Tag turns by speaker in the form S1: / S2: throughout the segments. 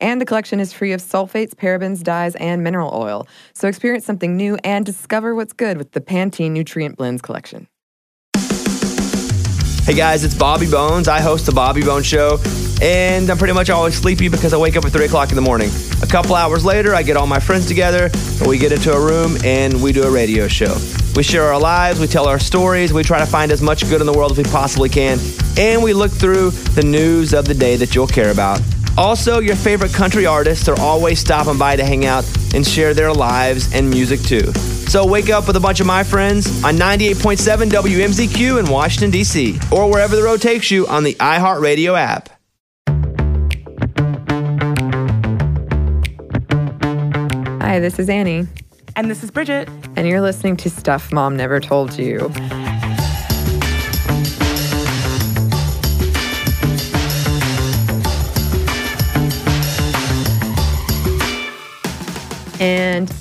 S1: And the collection is free of sulfates, parabens, dyes, and mineral oil. So experience something new and discover what's good with the Pantene Nutrient Blends collection.
S2: Hey guys, it's Bobby Bones. I host the Bobby Bones Show, and I'm pretty much always sleepy because I wake up at 3 o'clock in the morning. A couple hours later, I get all my friends together, and we get into a room and we do a radio show. We share our lives, we tell our stories, we try to find as much good in the world as we possibly can, and we look through the news of the day that you'll care about. Also, your favorite country artists are always stopping by to hang out and share their lives and music too. So wake up with a bunch of my friends on 98.7 WMZQ in Washington, D.C., or wherever the road takes you on the iHeartRadio app.
S1: Hi, this is Annie,
S3: And this is Bridget.
S1: and you're listening to Stuff Mom Never Told You.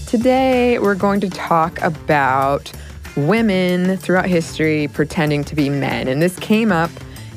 S1: Today we're going to talk about women throughout history pretending to be men. And this came up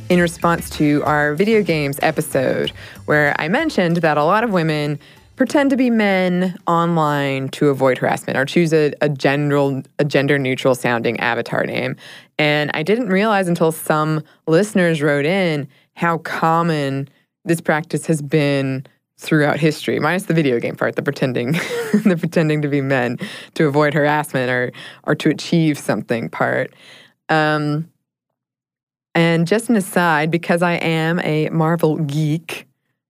S1: in response to our video games episode, where I mentioned that a lot of women pretend to be men online to avoid harassment or choose a, a general a gender neutral sounding avatar name. And I didn't realize until some listeners wrote in how common this practice has been throughout history, minus the video game part, the pretending, the pretending to be men to avoid harassment or or to achieve something part. Um, and just an aside, because I am a Marvel geek,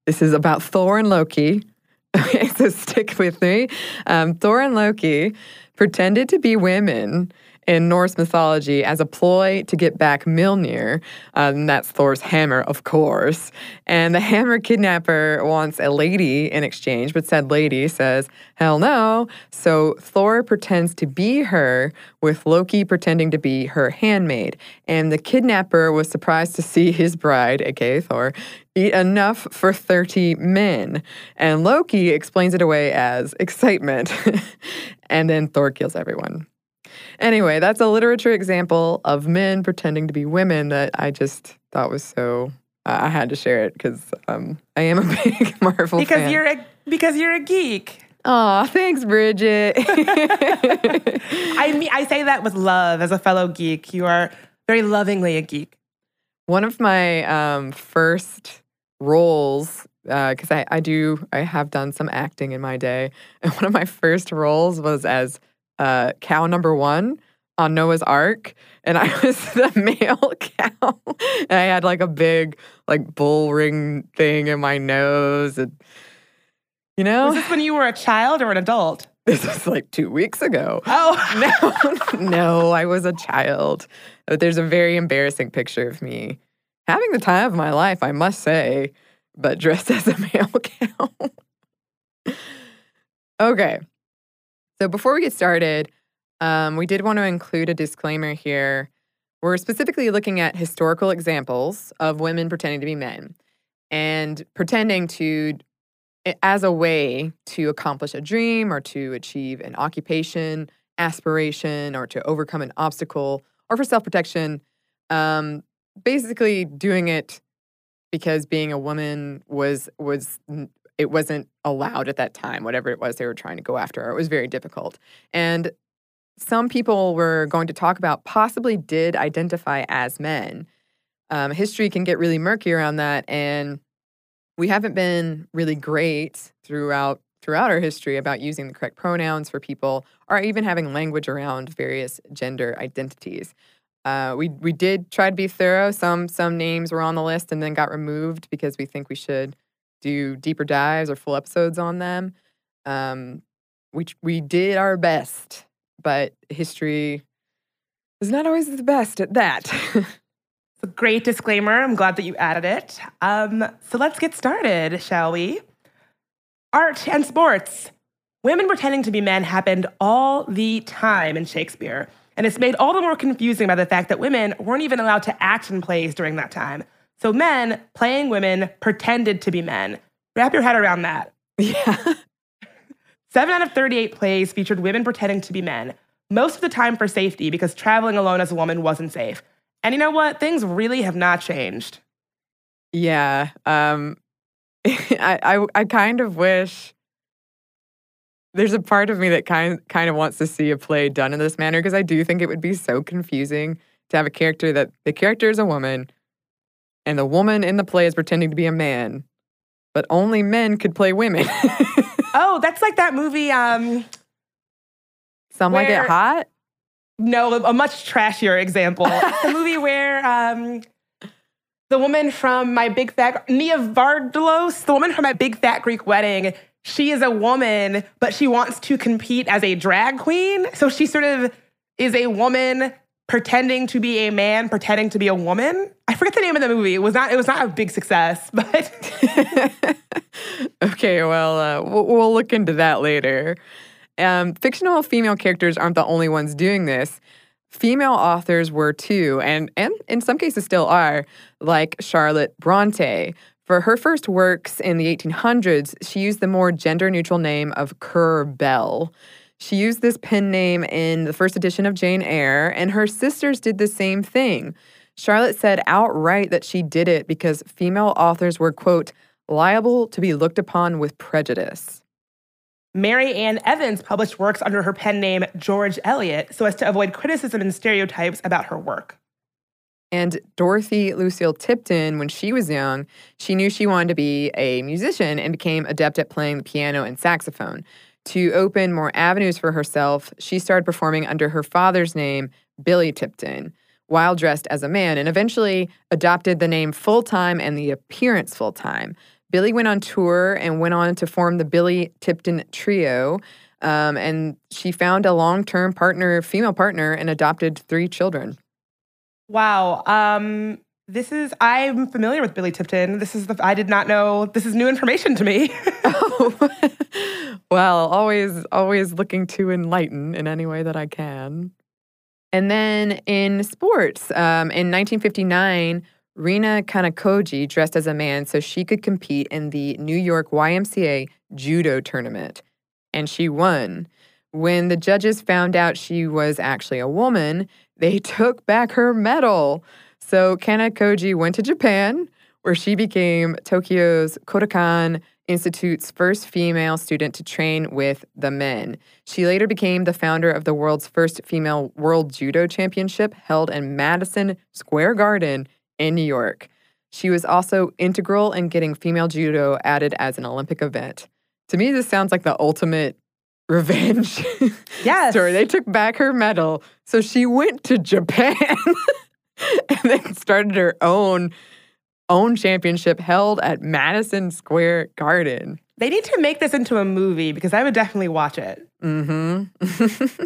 S1: this is about Thor and Loki. Okay, so stick with me. Um, Thor and Loki pretended to be women in Norse mythology as a ploy to get back Mjolnir. Um, that's Thor's hammer, of course. And the hammer kidnapper wants a lady in exchange, but said lady says, hell no. So Thor pretends to be her, with Loki pretending to be her handmaid. And the kidnapper was surprised to see his bride, aka Thor, eat enough for 30 men. And Loki explains it away as excitement. and then Thor kills everyone. Anyway, that's a literature example of men pretending to be women that I just thought was so. Uh, I had to share it because um, I am a big Marvel
S3: Because
S1: fan.
S3: you're a because you're a geek.
S1: Aw, thanks, Bridget.
S3: I mean I say that with love as a fellow geek. You are very lovingly a geek.
S1: One of my um, first roles, because I, I do, I have done some acting in my day, and one of my first roles was as uh, cow number one on Noah's Ark, and I was the male cow. and I had like a big like bull ring thing in my nose, and you know,
S3: Was this when you were a child or an adult?
S1: this was like two weeks ago.
S3: Oh,
S1: No, no, I was a child. But there's a very embarrassing picture of me having the time of my life, I must say, but dressed as a male cow. okay. So before we get started, um, we did want to include a disclaimer here. We're specifically looking at historical examples of women pretending to be men and pretending to as a way to accomplish a dream or to achieve an occupation, aspiration, or to overcome an obstacle, or for self protection. Um, basically, doing it because being a woman was was it wasn't allowed at that time. Whatever it was they were trying to go after, it was very difficult. And some people were going to talk about possibly did identify as men. Um, history can get really murky around that, and we haven't been really great throughout throughout our history about using the correct pronouns for people or even having language around various gender identities. Uh, we we did try to be thorough. Some some names were on the list and then got removed because we think we should do deeper dives or full episodes on them. Um, we we did our best, but history is not always the best at that.
S3: a great disclaimer. I'm glad that you added it. Um, so let's get started, shall we? Art and sports. Women pretending to be men happened all the time in Shakespeare. And it's made all the more confusing by the fact that women weren't even allowed to act in plays during that time. So men playing women pretended to be men. Wrap your head around that.
S1: Yeah.
S3: Seven out of 38 plays featured women pretending to be men, most of the time for safety because traveling alone as a woman wasn't safe. And you know what? Things really have not changed.
S1: Yeah. Um, I, I I kind of wish there's a part of me that kind kind of wants to see a play done in this manner because I do think it would be so confusing to have a character that the character is a woman and the woman in the play is pretending to be a man, but only men could play women.
S3: Oh, that's like that movie. Um,
S1: Some like it hot.
S3: no, a much trashier example. the movie where um, the woman from my big fat Nia Vardalos, the woman from my big fat Greek wedding, she is a woman, but she wants to compete as a drag queen. So she sort of is a woman pretending to be a man, pretending to be a woman. I forget the name of the movie. It was not. It was not a big success, but
S1: okay, well, uh, we'll, we'll look into that later. Um, fictional female characters aren't the only ones doing this. Female authors were too, and and in some cases still are, like Charlotte Bronte. For her first works in the 1800s, she used the more gender-neutral name of Currer Bell. She used this pen name in the first edition of Jane Eyre, and her sisters did the same thing. Charlotte said outright that she did it because female authors were, quote, liable to be looked upon with prejudice.
S3: Mary Ann Evans published works under her pen name George Eliot so as to avoid criticism and stereotypes about her work.
S1: And Dorothy Lucille Tipton, when she was young, she knew she wanted to be a musician and became adept at playing the piano and saxophone. To open more avenues for herself, she started performing under her father's name, Billy Tipton, while dressed as a man, and eventually adopted the name full time and the appearance full time. Billy went on tour and went on to form the Billy Tipton Trio. Um, and she found a long term partner, female partner, and adopted three children.
S3: Wow. Um, this is I'm familiar with Billy Tipton. This is the I did not know this is new information to me.
S1: Oh, well, always, always looking to enlighten in any way that I can. And then in sports, um, in 1959, Rena Kanokogi dressed as a man so she could compete in the New York YMCA judo tournament. And she won. When the judges found out she was actually a woman, they took back her medal. So Kana Kanokogi went to Japan, where she became Tokyo's Kodokan Institute's first female student to train with the men. She later became the founder of the world's first female World Judo Championship held in Madison Square Garden in New York. She was also integral in getting female judo added as an Olympic event. To me, this sounds like the ultimate revenge
S3: Yes.
S1: story. They took back her medal, so she went to Japan and then started her own own championship held at Madison Square Garden.
S3: they need to make this into a movie because I would definitely watch it.
S1: Mm-hmm.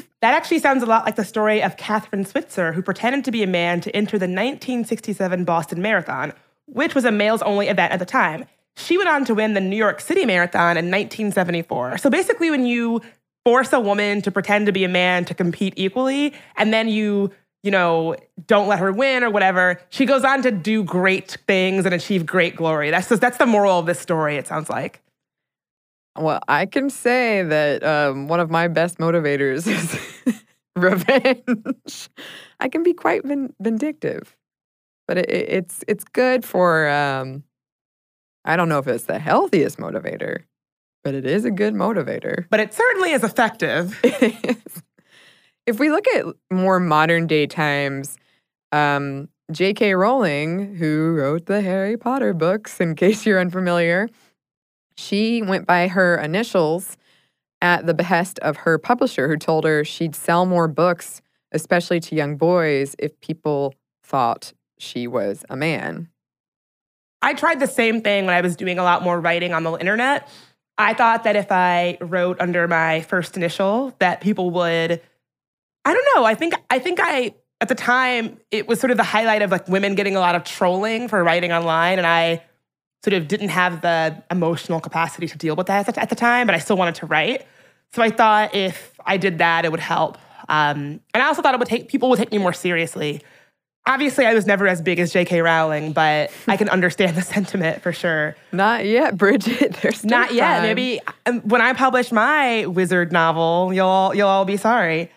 S3: That actually sounds a lot like the story of Kathrine Switzer, who pretended to be a man to enter the 1967 Boston Marathon, which was a males only event at the time. She went on to win the New York City Marathon in 1974. So basically, when you force a woman to pretend to be a man to compete equally, and then you, you know, don't let her win or whatever, she goes on to do great things and achieve great glory. That's just, that's the moral of this story. It sounds like.
S1: well, I can say that um, one of my best motivators is revenge. I can be quite vin- vindictive, but it, it- it's it's good for. Um, I don't know if it's the healthiest motivator, but it is a good motivator.
S3: But it certainly is effective.
S1: if we look at more modern day times, um, J.K. Rowling, who wrote the Harry Potter books, in case you're unfamiliar, she went by her initials at the behest of her publisher, who told her she'd sell more books, especially to young boys, if people thought she was a man.
S3: I tried the same thing when I was doing a lot more writing on the internet. I thought that if I wrote under my first initial, that people would. I don't know. I think I think I at the time it was sort of the highlight of like women getting a lot of trolling for writing online, and I sort of didn't have the emotional capacity to deal with that at the, time, but I still wanted to write. So I thought if I did that, it would help. Um, and I also thought it would take people would take me more seriously. Obviously, I was never as big as J.K. Rowling, but I can understand the sentiment for sure.
S1: Not yet, Bridget. There's
S3: Not yet. Maybe um, when I publish my wizard novel, you'll you'll all be sorry.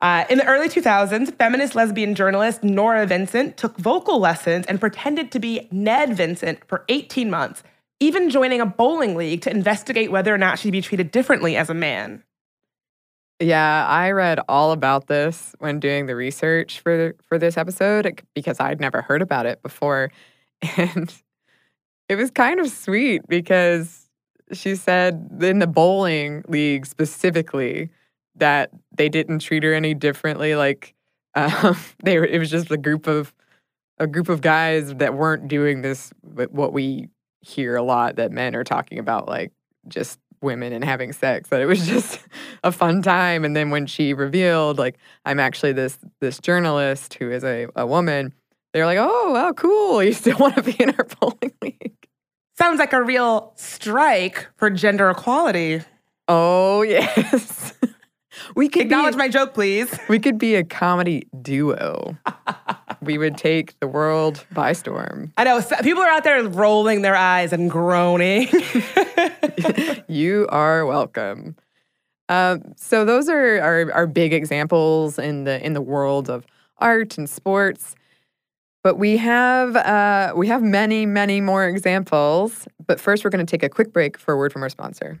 S3: Uh, in the early 2000s, feminist lesbian journalist Norah Vincent took vocal lessons and pretended to be Ned Vincent for 18 months, even joining a bowling league to investigate whether or not she'd be treated differently as a man.
S1: Yeah, I read all about this when doing the research for for this episode because I'd never heard about it before. And it was kind of sweet because she said in the bowling league specifically that they didn't treat her any differently like um, they were it was just a group of a group of guys that weren't doing this what we hear a lot that men are talking about like just women and having sex that it was just a fun time. And then when she revealed like i'm actually this this journalist who is a, a woman they're like oh wow cool. You still want to be in our bowling league.
S3: Sounds like a real strike for gender equality.
S1: oh yes we could
S3: Acknowledge my joke, please.
S1: we could be a comedy duo we would take the world by storm
S3: I know people are out there rolling their eyes and groaning.
S1: you are welcome. Um, so those are, our, are big examples in the in the world of art and sports. But we have uh, we have many many more examples. But first, we're going to take a quick break for a word from our sponsor.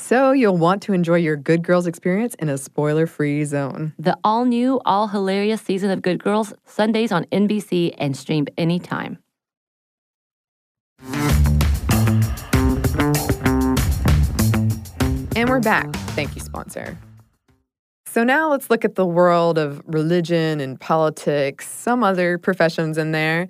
S1: So, you'll want to enjoy your Good Girls experience in a spoiler free zone.
S4: The all new, all hilarious season of Good Girls, Sundays on NBC and streamed anytime.
S1: And we're back. Thank you, sponsor. So now let's look at the world of religion and politics, some other professions in there.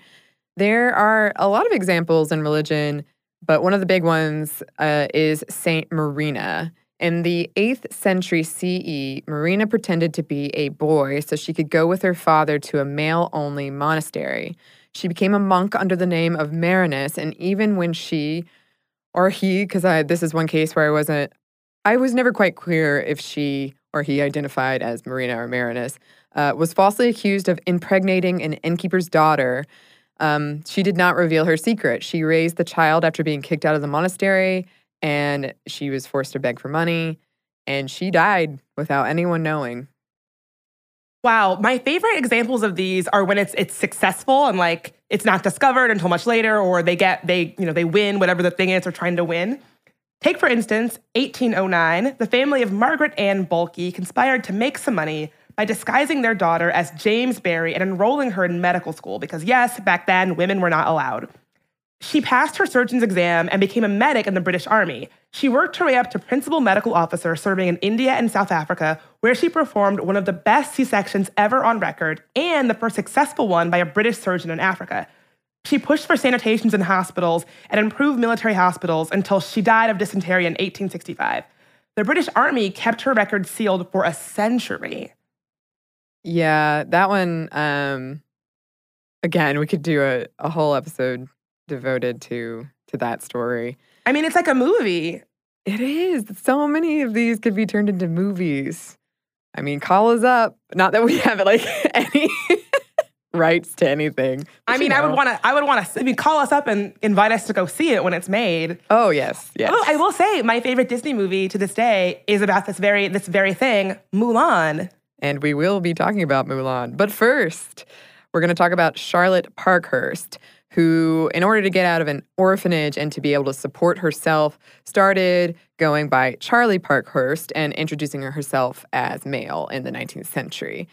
S1: There are a lot of examples in religion, but one of the big ones uh, is Saint Marina. In the 8th century CE, Marina pretended to be a boy so she could go with her father to a male only monastery. She became a monk under the name of Marinus, and even when she or he, because this is one case where I wasn't, I was never quite clear if she or he identified as Marina or Marinus, uh, was falsely accused of impregnating an innkeeper's daughter. Um, she did not reveal her secret. She raised the child after being kicked out of the monastery, and she was forced to beg for money, and she died without anyone knowing.
S3: Wow, my favorite examples of these are when it's it's successful and like it's not discovered until much later, or they get they you know they win whatever the thing is they're trying to win. Take for instance 1809, the family of Margaret Ann Bulkley conspired to make some money by disguising their daughter as James Barry and enrolling her in medical school because yes, back then women were not allowed. She passed her surgeon's exam and became a medic in the British Army. She worked her way up to principal medical officer, serving in India and South Africa, where she performed one of the best C sections ever on record and the first successful one by a British surgeon in Africa. She pushed for sanitations in hospitals and improved military hospitals until she died of dysentery in 1865. The British Army kept her record sealed for a century.
S1: Yeah, that one, um, again, we could do a, a whole episode devoted to to that story.
S3: I mean, it's like a movie.
S1: It is. So many of these could be turned into movies. I mean, call us up. Not that we have like any rights to anything.
S3: I mean, I would want to. I would want to. I mean, call us up and invite us to go see it when it's made.
S1: Oh yes, yes.
S3: Oh, I will say, my favorite Disney movie to this day is about this very this very thing, Mulan.
S1: And we will be talking about Mulan. But first, we're going to talk about Charlotte Parkhurst, who, in order to get out of an orphanage and to be able to support herself, started going by Charlie Parkhurst and introducing herself as male in the 19th century.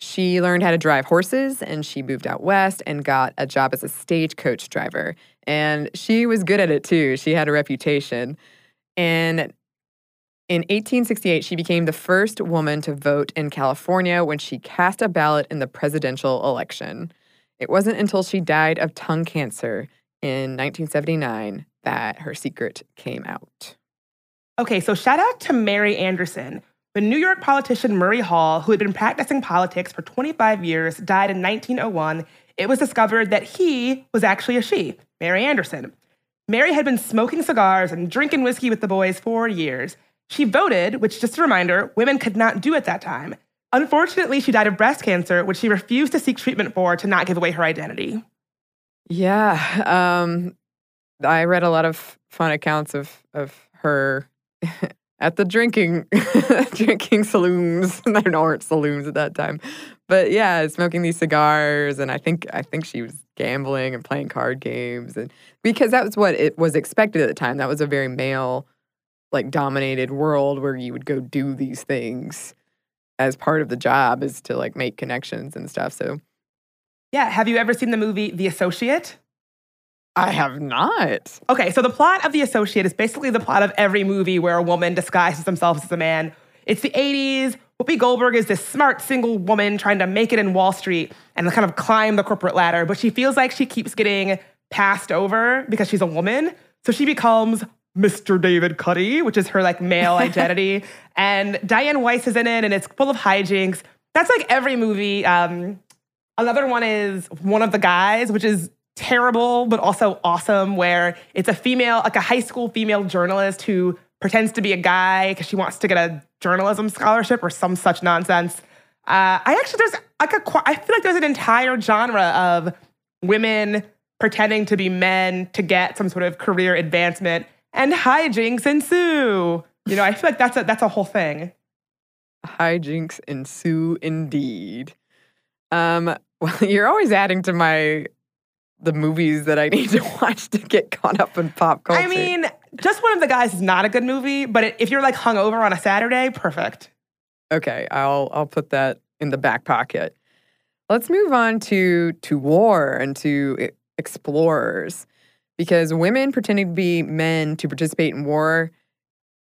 S1: She learned how to drive horses and she moved out west and got a job as a stagecoach driver. And she was good at it too. She had a reputation. And in 1868, she became the first woman to vote in California when she cast a ballot in the presidential election. It wasn't until she died of tongue cancer in 1979 that her secret came out.
S3: Okay, so shout out to Mary Anderson. The New York politician Murray Hall, who had been practicing politics for 25 years, died in 1901. It was discovered that he was actually a she, Mary Anderson. Mary had been smoking cigars and drinking whiskey with the boys for years. She voted, which, just a reminder, women could not do at that time. Unfortunately, she died of breast cancer, which she refused to seek treatment for to not give away her identity.
S1: Yeah, um, I read a lot of fun accounts of of her at the drinking drinking saloons. there weren't saloons at that time, but yeah, smoking these cigars, and I think I think she was gambling and playing card games, and because that was what it was expected at the time. That was a very male, like dominated world where you would go do these things as part of the job is to like make connections and stuff. So
S3: Yeah, have you ever seen the movie The Associate?
S1: I have not.
S3: Okay, so the plot of The Associate is basically the plot of every movie where a woman disguises themselves as a man. It's the 80s. Whoopi Goldberg is this smart single woman trying to make it in Wall Street and kind of climb the corporate ladder, but she feels like she keeps getting passed over because she's a woman. So she becomes Mr. David Cuddy, which is her like male identity. And Dianne Wiest is in it, and it's full of hijinks. That's like every movie. Um, Another one is One of the Guys, which is terrible but also awesome, where it's a female, like a high school female journalist who pretends to be a guy because she wants to get a journalism scholarship or some such nonsense. Uh, I actually there's like a I feel like there's an entire genre of women pretending to be men to get some sort of career advancement, and hijinks ensue. You know, I feel like that's a that's a whole thing.
S1: hijinks ensue indeed. Um, well, you're always adding to my the movies that I need to watch to get caught up in pop culture.
S3: I mean, just one of the guys is not a good movie, but it, if you're like hungover on a Saturday, perfect.
S1: okay, I'll I'll put that in the back pocket. Let's move on to to war and to explorers, because women pretending to be men to participate in war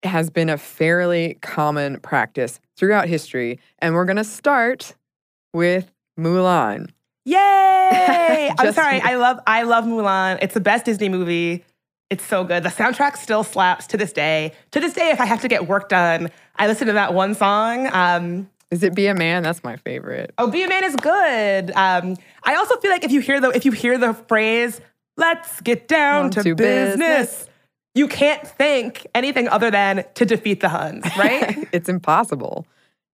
S1: has been a fairly common practice throughout history, and we're gonna start with Mulan.
S3: Yay! I'm sorry. I love I love Mulan. It's the best Disney movie. It's so good. The soundtrack still slaps to this day. To this day, if I have to get work done, I listen to that one song. Um,
S1: Is it Be a Man? That's my favorite.
S3: oh, Be a Man is good. Um, I also feel like if you hear the if you hear the phrase "Let's get down to,
S1: to
S3: business,",
S1: business.
S3: you can't think anything other than to defeat the Huns, right?
S1: it's impossible.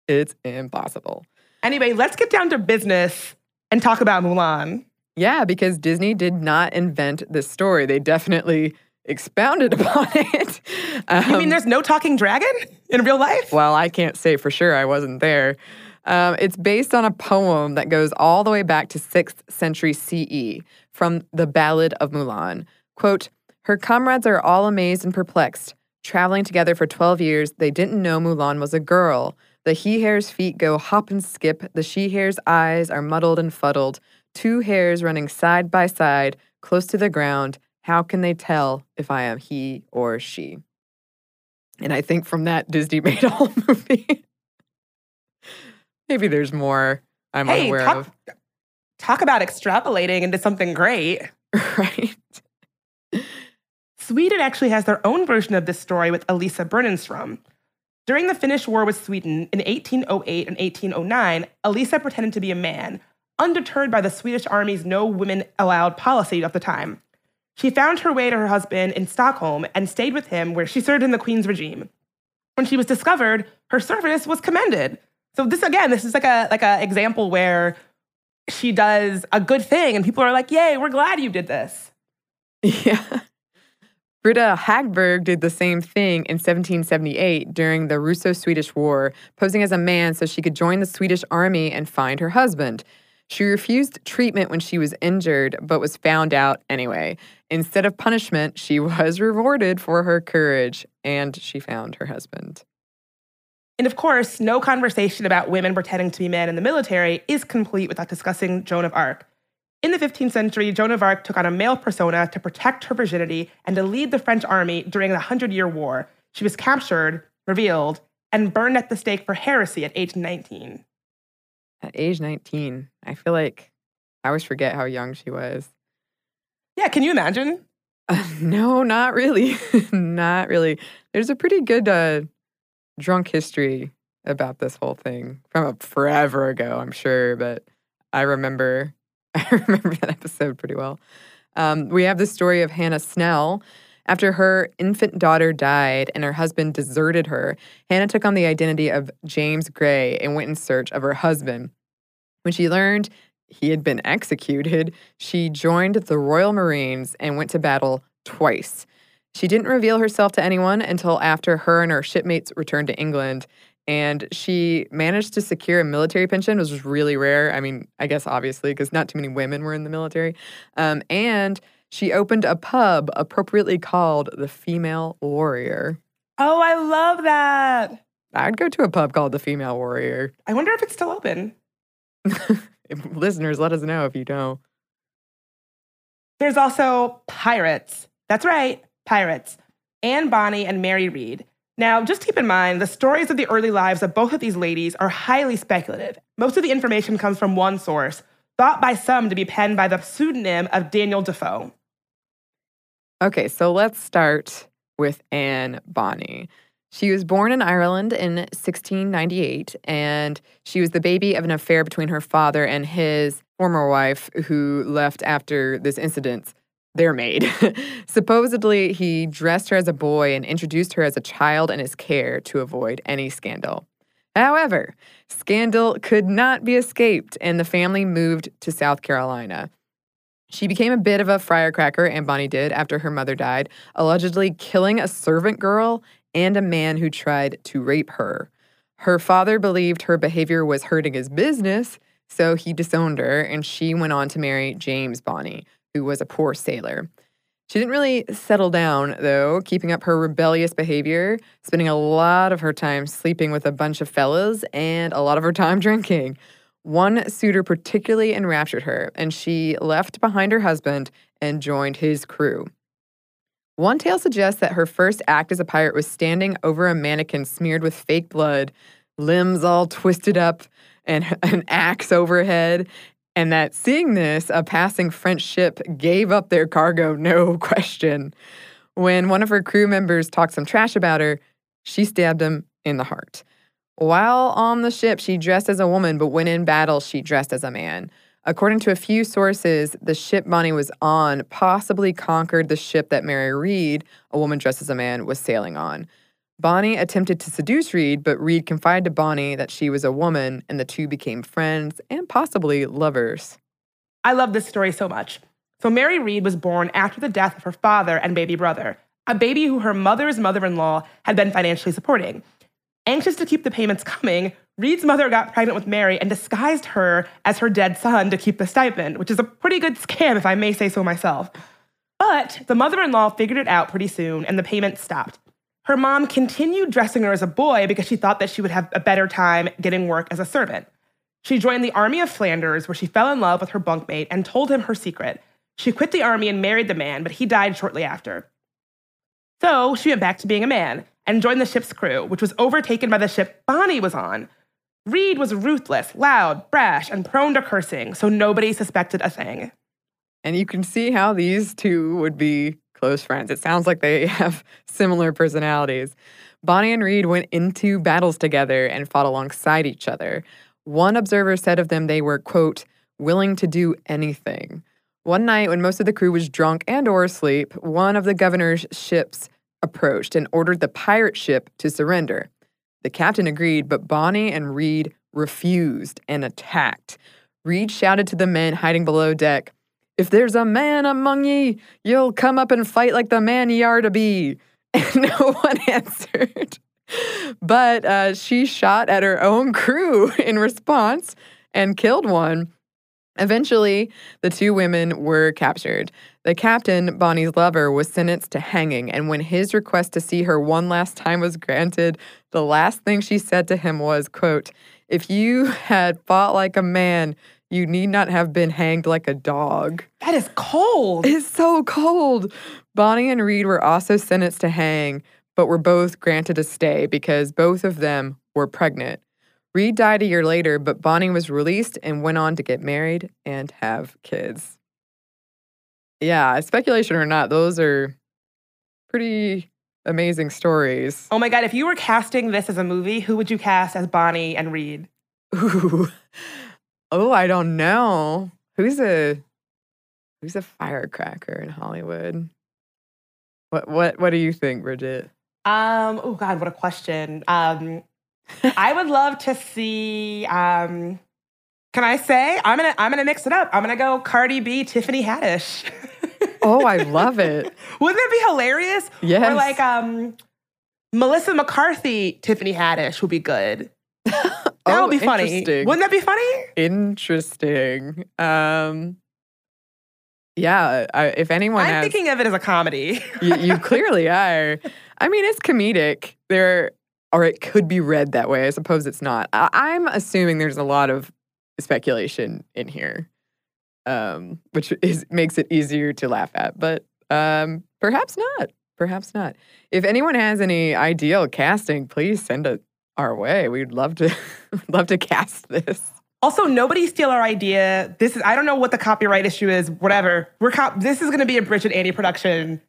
S1: It's impossible.
S3: anyway, let's get down to business and talk about Mulan.
S1: Yeah, because Disney did not invent this story. They definitely expounded upon it.
S3: You mean
S1: Um,
S3: there's no talking dragon in real life?
S1: well, I can't say for sure. I wasn't there. Um, it's based on a poem that goes all the way back to 6th century CE from the Ballad of Mulan. Quote, Her comrades are all amazed and perplexed. Traveling together for 12 years, they didn't know Mulan was a girl. The he hare's feet go hop and skip. The she hare's eyes are muddled and fuddled. Two hares running side by side, close to the ground, How can they tell if I am he or she? And I think from that, Disney made a whole movie. Maybe there's more I'm
S3: hey,
S1: unaware
S3: talk,
S1: of.
S3: Talk about extrapolating into something great.
S1: right?
S3: Sweden actually has their own version of this story with Elisa Bernenstrom. During the Finnish War with Sweden in 1808 and 1809, Elisa pretended to be a man, undeterred by the Swedish army's no women allowed policy of the time. She found her way to her husband in Stockholm and stayed with him where she served in the Queen's regime. When she was discovered, her service was commended. So this again, this is like a like an example where she does a good thing and people are like, "Yay, we're glad you did this."
S1: Yeah. Britta Hagberg did the same thing in 1778 during the Russo Swedish War, posing as a man so she could join the Swedish army and find her husband. She refused treatment when she was injured, but was found out anyway. Instead of punishment, she was rewarded for her courage, and she found her husband.
S3: And of course, no conversation about women pretending to be men in the military is complete without discussing Joan of Arc. In the 15th century, Joan of Arc took on a male persona to protect her virginity and to lead the French army during the Hundred Year War. She was captured, revealed, and burned at the stake for heresy at age 19.
S1: At age 19, I feel like I always forget how young she was.
S3: Yeah, can you imagine?
S1: Uh, no, not really. not really. There's a pretty good uh, drunk history about this whole thing from forever ago, I'm sure, but I remember I remember that episode pretty well. Um, we have the story of Hannah Snell. After her infant daughter died and her husband deserted her, Hannah took on the identity of James Gray and went in search of her husband. When she learned he had been executed, she joined the Royal Marines and went to battle twice. She didn't reveal herself to anyone until after her and her shipmates returned to England and she managed to secure a military pension, which was really rare. I mean, I guess obviously because not too many women were in the military. Um, and she opened a pub appropriately called the Female Warrior.
S3: Oh, I love that.
S1: I'd go to a pub called the Female Warrior.
S3: I wonder if it's still open.
S1: Listeners, let us know if you know.
S3: There's also pirates. That's right, pirates. Anne Bonny and Mary Read. Now, just keep in mind, the stories of the early lives of both of these ladies are highly speculative. Most of the information comes from one source, thought by some to be penned by the pseudonym of Daniel Defoe.
S1: Okay, so let's start with Anne Bonny. She was born in Ireland in 1698, and she was the baby of an affair between her father and his former wife, who left after this incident their maid. Supposedly, he dressed her as a boy and introduced her as a child in his care to avoid any scandal. However, scandal could not be escaped, and the family moved to South Carolina. She became a bit of a firecracker, and Bonny did, after her mother died, allegedly killing a servant girl and a man who tried to rape her. Her father believed her behavior was hurting his business, so he disowned her, and she went on to marry James Bonny, who was a poor sailor. She didn't really settle down, though, keeping up her rebellious behavior, spending a lot of her time sleeping with a bunch of fellows and a lot of her time drinking. One suitor particularly enraptured her, and she left behind her husband and joined his crew. One tale suggests that her first act as a pirate was standing over a mannequin smeared with fake blood, limbs all twisted up, and an axe overhead, and that seeing this, a passing French ship gave up their cargo, no question. When one of her crew members talked some trash about her, she stabbed him in the heart. While on the ship, she dressed as a woman, but when in battle, she dressed as a man. According to a few sources, the ship Bonny was on possibly conquered the ship that Mary Read, a woman dressed as a man, was sailing on. Bonny attempted to seduce Read, but Read confided to Bonny that she was a woman, and the two became friends and possibly lovers.
S3: I love this story so much. So, Mary Read was born after the death of her father and baby brother, a baby who her mother's mother in law had been financially supporting. Anxious to keep the payments coming, Read's mother got pregnant with Mary and disguised her as her dead son to keep the stipend, which is a pretty good scam, if I may say so myself. But the mother in law figured it out pretty soon, and the payments stopped. Her mom continued dressing her as a boy because she thought that she would have a better time getting work as a servant. She joined the Army of Flanders, where she fell in love with her bunkmate and told him her secret. She quit the army and married the man, but he died shortly after. So she went back to being a man and joined the ship's crew, which was overtaken by the ship Bonny was on. Read was ruthless, loud, brash, and prone to cursing, so nobody suspected a thing.
S1: And you can see how these two would be close friends. It sounds like they have similar personalities. Bonny and Read went into battles together and fought alongside each other. One observer said of them they were, quote, willing to do anything. One night when most of the crew was drunk and or asleep, one of the governor's ships approached and ordered the pirate ship to surrender. The captain agreed, but Bonny and Read refused and attacked. Read shouted to the men hiding below deck, If there's a man among ye, you'll come up and fight like the man ye are to be. And no one answered. But uh, she shot at her own crew in response and killed one. Eventually, the two women were captured. The captain, Bonny's lover, was sentenced to hanging, and when his request to see her one last time was granted, the last thing she said to him was, quote, "If you had fought like a man, you need not have been hanged like a dog."
S3: That is cold.
S1: It's so cold. Bonny and Read were also sentenced to hang, but were both granted a stay because both of them were pregnant. Read died a year later, but Bonny was released and went on to get married and have kids. Yeah, speculation or not, those are pretty amazing stories.
S3: Oh my God, if you were casting this as a movie, who would you cast as Bonny and Read?
S1: Ooh. Oh, I don't know. Who's a who's a firecracker in Hollywood? What what what do you think, Bridget?
S3: Um, oh God, what a question. Um, I would love to see. Um, can I say I'm gonna I'm gonna mix it up. I'm gonna go Cardi B, Tiffany Haddish.
S1: Oh, I love it.
S3: Wouldn't that be hilarious?
S1: Yes.
S3: Or like um, Melissa McCarthy, Tiffany Haddish would be good. That
S1: Oh,
S3: would be funny. Wouldn't that be funny?
S1: Interesting. Um yeah, I, if anyone
S3: I'm
S1: has
S3: thinking of it as a comedy.
S1: you, you clearly are. I mean, it's comedic. There, or it could be read that way. I suppose it's not. I, I'm assuming there's a lot of speculation in here, um, which is makes it easier to laugh at. But um, perhaps not. Perhaps not. If anyone has any ideal casting, please send it our way. We'd love to love to cast this.
S3: Also, nobody steal our idea. This is I don't know what the copyright issue is. Whatever. We're cop- this is going to be a Bridget Annie production.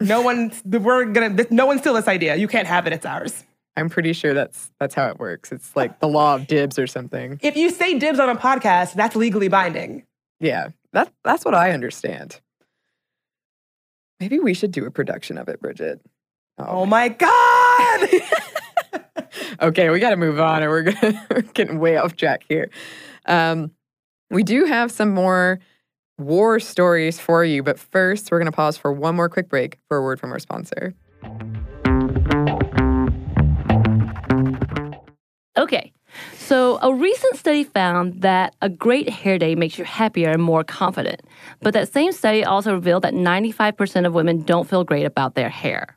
S3: No one. We're gonna. No one steal this idea. You can't have it. It's ours.
S1: I'm pretty sure that's that's how it works. It's like the law of dibs or something.
S3: If you say dibs on a podcast, that's legally binding.
S1: Yeah, that that's what I understand. Maybe we should do a production of it, Bridget.
S3: Oh my god!
S1: okay, we got to move on, or we're, gonna, getting way off track here. Um, we do have some more war stories for you, but first, we're going to pause for one more quick break for a word from our sponsor.
S4: Okay. So, a recent study found that a great hair day makes you happier and more confident. But that same study also revealed that 95% of women don't feel great about their hair.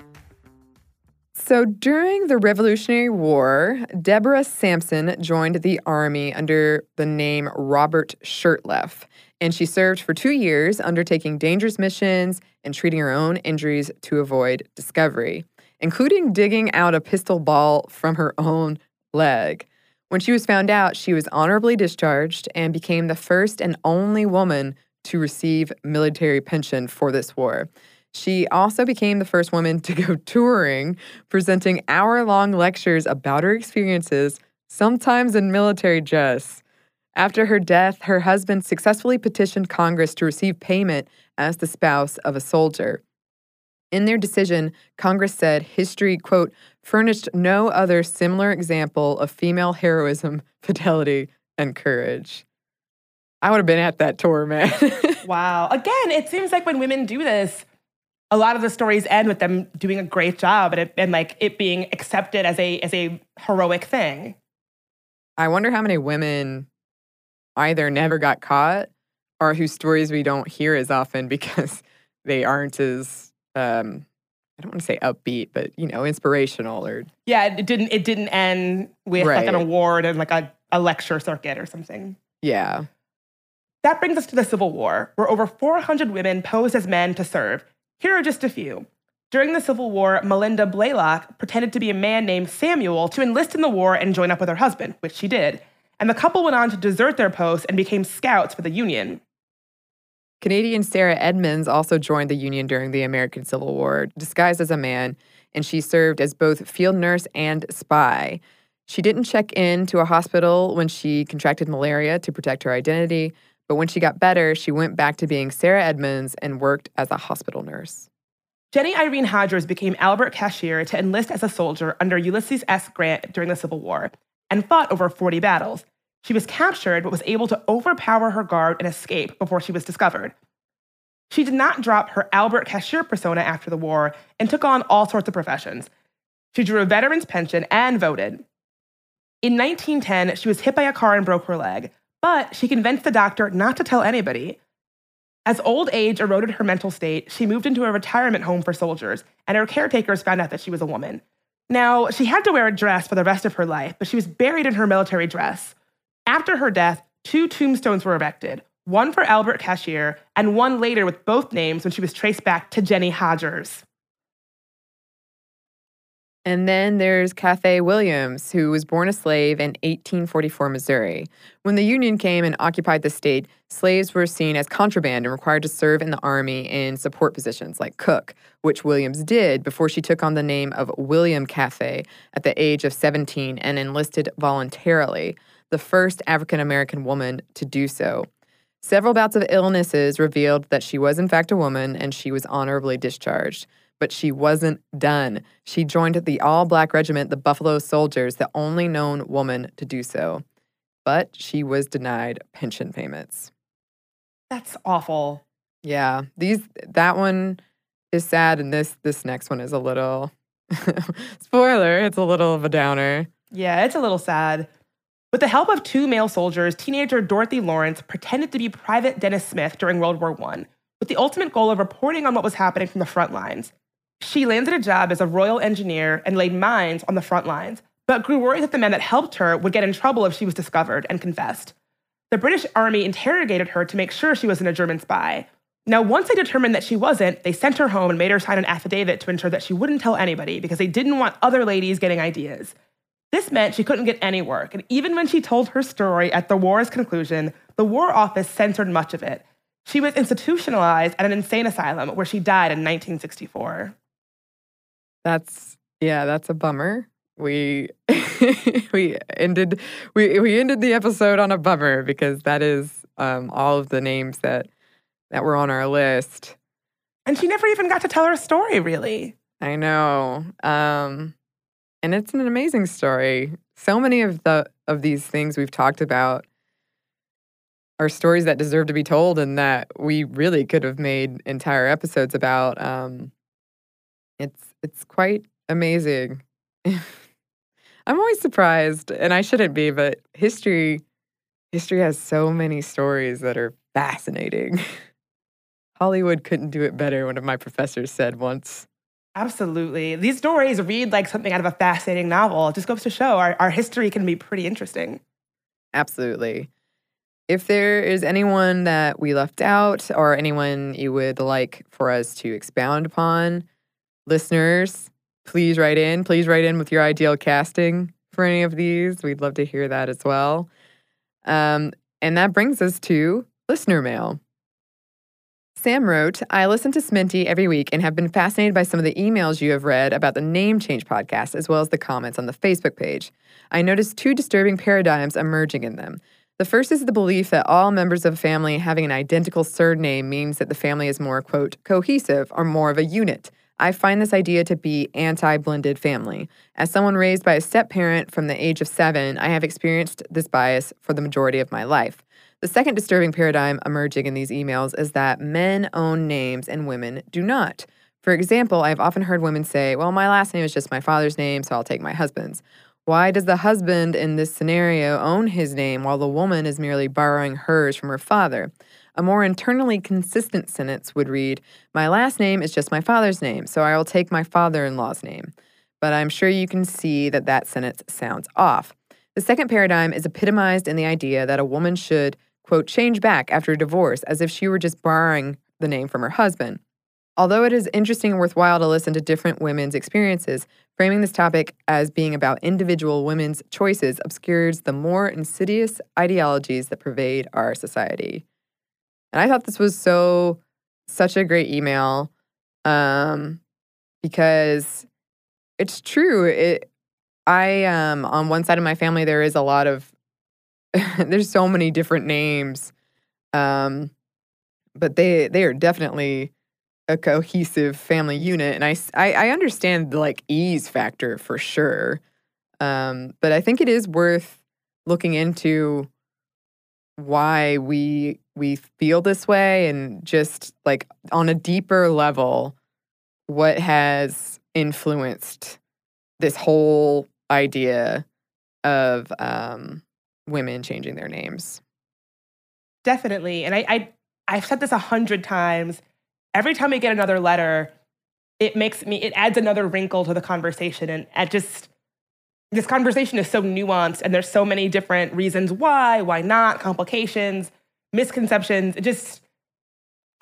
S1: So during the Revolutionary War, Deborah Sampson joined the army under the name Robert Shurtleff, and she served for two years, undertaking dangerous missions and treating her own injuries to avoid discovery, including digging out a pistol ball from her own leg. When she was found out, she was honorably discharged and became the first and only woman to receive military pension for this war. She also became the first woman to go touring, presenting hour long lectures about her experiences, sometimes in military dress. After her death, her husband successfully petitioned Congress to receive payment as the spouse of a soldier. In their decision, Congress said history, quote, furnished no other similar example of female heroism, fidelity, and courage. I would have been at that tour, man.
S3: wow. Again, it seems like when women do this, a lot of the stories end with them doing a great job and, it, and like it being accepted as a as a heroic thing.
S1: I wonder how many women either never got caught or whose stories we don't hear as often because they aren't as um, I don't want to say upbeat, but you know, inspirational or
S3: yeah, it didn't it didn't end with right. like an award and like a, a lecture circuit or something.
S1: Yeah.
S3: That brings us to the Civil War, where over 400 women posed as men to serve, here are just a few. During the Civil War, Malinda Blalock pretended to be a man named Samuel to enlist in the war and join up with her husband, which she did. And the couple went on to desert their posts and became scouts for the Union.
S1: Canadian Sarah Edmonds also joined the Union during the American Civil War, disguised as a man, and she served as both field nurse and spy. She didn't check in to a hospital when she contracted malaria to protect her identity, but when she got better, she went back to being Sarah Edmonds and worked as a hospital nurse.
S3: Jennie Irene Hodgers became Albert Cashier to enlist as a soldier under Ulysses S. Grant during the Civil War and fought over 40 battles. She was captured but was able to overpower her guard and escape before she was discovered. She did not drop her Albert Cashier persona after the war and took on all sorts of professions. She drew a veteran's pension and voted. In 1910, she was hit by a car and broke her leg. But she convinced the doctor not to tell anybody. As old age eroded her mental state, she moved into a retirement home for soldiers, and her caretakers found out that she was a woman. Now, she had to wear a dress for the rest of her life, but she was buried in her military dress. After her death, two tombstones were erected one for Albert Cashier, and one later with both names when she was traced back to Jenny Hodges.
S1: And then there's Cathay Williams, who was born a slave in 1844 Missouri. When the Union came and occupied the state, slaves were seen as contraband and required to serve in the army in support positions like cook, which Williams did before she took on the name of William Cathay at the age of 17 and enlisted voluntarily, the first African American woman to do so. Several bouts of illnesses revealed that she was, in fact, a woman and she was honorably discharged but she wasn't done. She joined the all black regiment, the Buffalo Soldiers, the only known woman to do so. But she was denied pension payments.
S3: That's awful.
S1: Yeah. These that one is sad and this this next one is a little spoiler, it's a little of a downer.
S3: Yeah, it's a little sad. With the help of two male soldiers, teenager Dorothy Lawrence pretended to be Private Dennis Smith during World War I, with the ultimate goal of reporting on what was happening from the front lines. She landed a job as a royal engineer and laid mines on the front lines, but grew worried that the men that helped her would get in trouble if she was discovered and confessed. The British Army interrogated her to make sure she wasn't a German spy. Now, once they determined that she wasn't, they sent her home and made her sign an affidavit to ensure that she wouldn't tell anybody because they didn't want other ladies getting ideas. This meant she couldn't get any work, and even when she told her story at the war's conclusion, the War Office censored much of it. She was institutionalized at an insane asylum where she died in 1964.
S1: That's yeah, that's a bummer. We we ended we we ended the episode on a bummer because that is um, all of the names that that were on our list.
S3: And she never even got to tell her story, really.
S1: I know. Um, and it's an amazing story. So many of the of these things we've talked about are stories that deserve to be told and that we really could have made entire episodes about. Um, it's it's quite amazing. I'm always surprised, and I shouldn't be, but history history has so many stories that are fascinating. Hollywood couldn't do it better, one of my professors said once.
S3: Absolutely. These stories read like something out of a fascinating novel. It just goes to show our, our history can be pretty interesting.
S1: Absolutely. If there is anyone that we left out or anyone you would like for us to expound upon, listeners, please write in. Please write in with your ideal casting for any of these. We'd love to hear that as well. Um, and that brings us to listener mail. Sam wrote, I listen to Sminty every week and have been fascinated by some of the emails you have read about the Name Change podcast, as well as the comments on the Facebook page. I noticed two disturbing paradigms emerging in them. The first is the belief that all members of a family having an identical surname means that the family is more, quote, cohesive or more of a unit. I find this idea to be anti blended family. As someone raised by a step parent from the age of seven, I have experienced this bias for the majority of my life. The second disturbing paradigm emerging in these emails is that men own names and women do not. For example, I've often heard women say, Well, my last name is just my father's name, so I'll take my husband's. Why does the husband in this scenario own his name while the woman is merely borrowing hers from her father? A more internally consistent sentence would read, My last name is just my father's name, so I will take my father in law's name. But I'm sure you can see that that sentence sounds off. The second paradigm is epitomized in the idea that a woman should, quote, change back after a divorce as if she were just borrowing the name from her husband. Although it is interesting and worthwhile to listen to different women's experiences, framing this topic as being about individual women's choices obscures the more insidious ideologies that pervade our society. And I thought this was so such a great email um, because it's true. It I um on one side of my family there is a lot of there's so many different names. Um, but they they are definitely a cohesive family unit and I, I, I understand the like ease factor for sure um, but i think it is worth looking into why we we feel this way and just like on a deeper level what has influenced this whole idea of um, women changing their names
S3: definitely and i, I i've said this a hundred times every time we get another letter, it makes me, it adds another wrinkle to the conversation. And it just, this conversation is so nuanced and there's so many different reasons why, why not, complications, misconceptions. It just,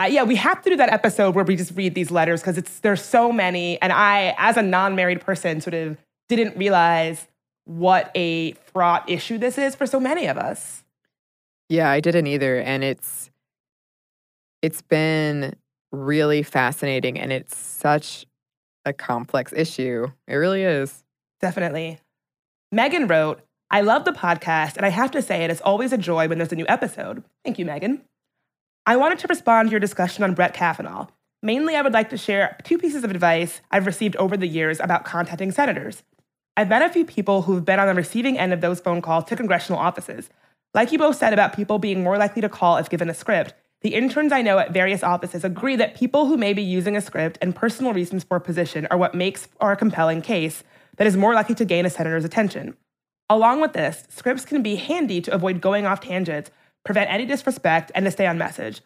S3: yeah, we have to do that episode where we just read these letters because it's there's so many, and I, as a non-married person, sort of didn't realize what a fraught issue this is for so many of us.
S1: Yeah, I didn't either, and it's it's been really fascinating and it's such a complex issue. It really is.
S3: Definitely. Megan wrote, I love the podcast, and I have to say it is always a joy when there's a new episode. Thank you, Megan. I wanted to respond to your discussion on Brett Kavanaugh. Mainly, I would like to share two pieces of advice I've received over the years about contacting senators. I've met a few people who've been on the receiving end of those phone calls to congressional offices. Like you both said about people being more likely to call if given a script, the interns I know at various offices agree that people who may be using a script and personal reasons for a position are what makes for a compelling case that is more likely to gain a senator's attention. Along with this, scripts can be handy to avoid going off tangents, prevent any disrespect, and to stay on message.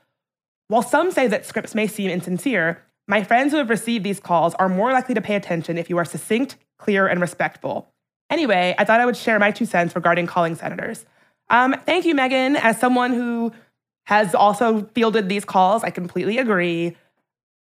S3: While some say that scripts may seem insincere, my friends who have received these calls are more likely to pay attention if you are succinct, clear, and respectful. Anyway, I thought I would share my two cents regarding calling senators. Um, thank you, Megan. As someone who has also fielded these calls. I completely agree.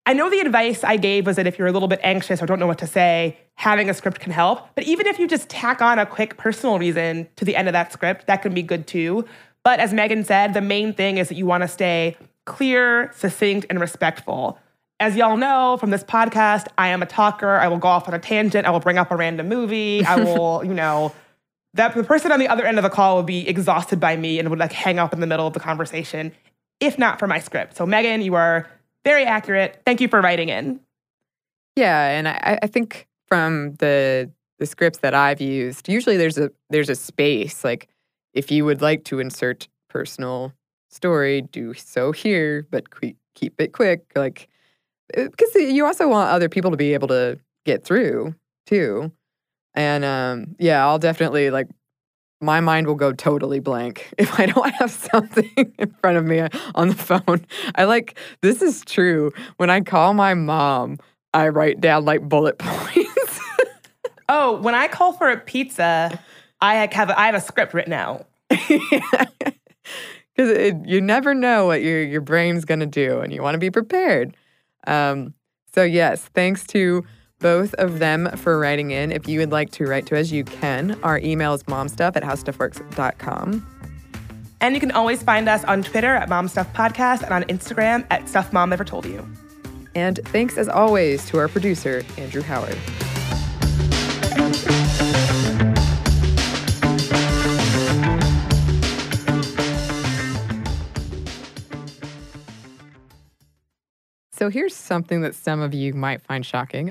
S3: I know the advice I gave was that if you're a little bit anxious or don't know what to say, having a script can help. But even if you just tack on a quick personal reason to the end of that script, that can be good too. But as Megan said, the main thing is that you want to stay clear, succinct, and respectful. As y'all know from this podcast, I am a talker. I will go off on a tangent. I will bring up a random movie. I will, you know, that the person on the other end of the call would be exhausted by me and would like hang up in the middle of the conversation, if not for my script. So, Megan, you are very accurate. Thank you for writing in.
S1: Yeah, and I, I think from the the scripts that I've used, usually there's a there's a space. Like if you would like to insert personal story, do so here, but keep it quick. Like because uh, you also want other people to be able to get through too. And um, yeah, I'll definitely like my mind will go totally blank if I don't have something in front of me on the phone. I like, this is true. When I call my mom, I write down like bullet points.
S3: Oh, when I call for a pizza, I have a, I have a script written out.
S1: Because you never know what your, your brain's going to do and you want to be prepared. Um, so, yes, thanks to both of them for writing in. If you would like to write to us, you can. Our email is momstuff at howstuffworks.com.
S3: And you can always find us on Twitter at momstuffpodcast and on Instagram at Stuff Mom Never Told You.
S1: And thanks as always to our producer, Andrew Howard. So here's something that some of you might find shocking.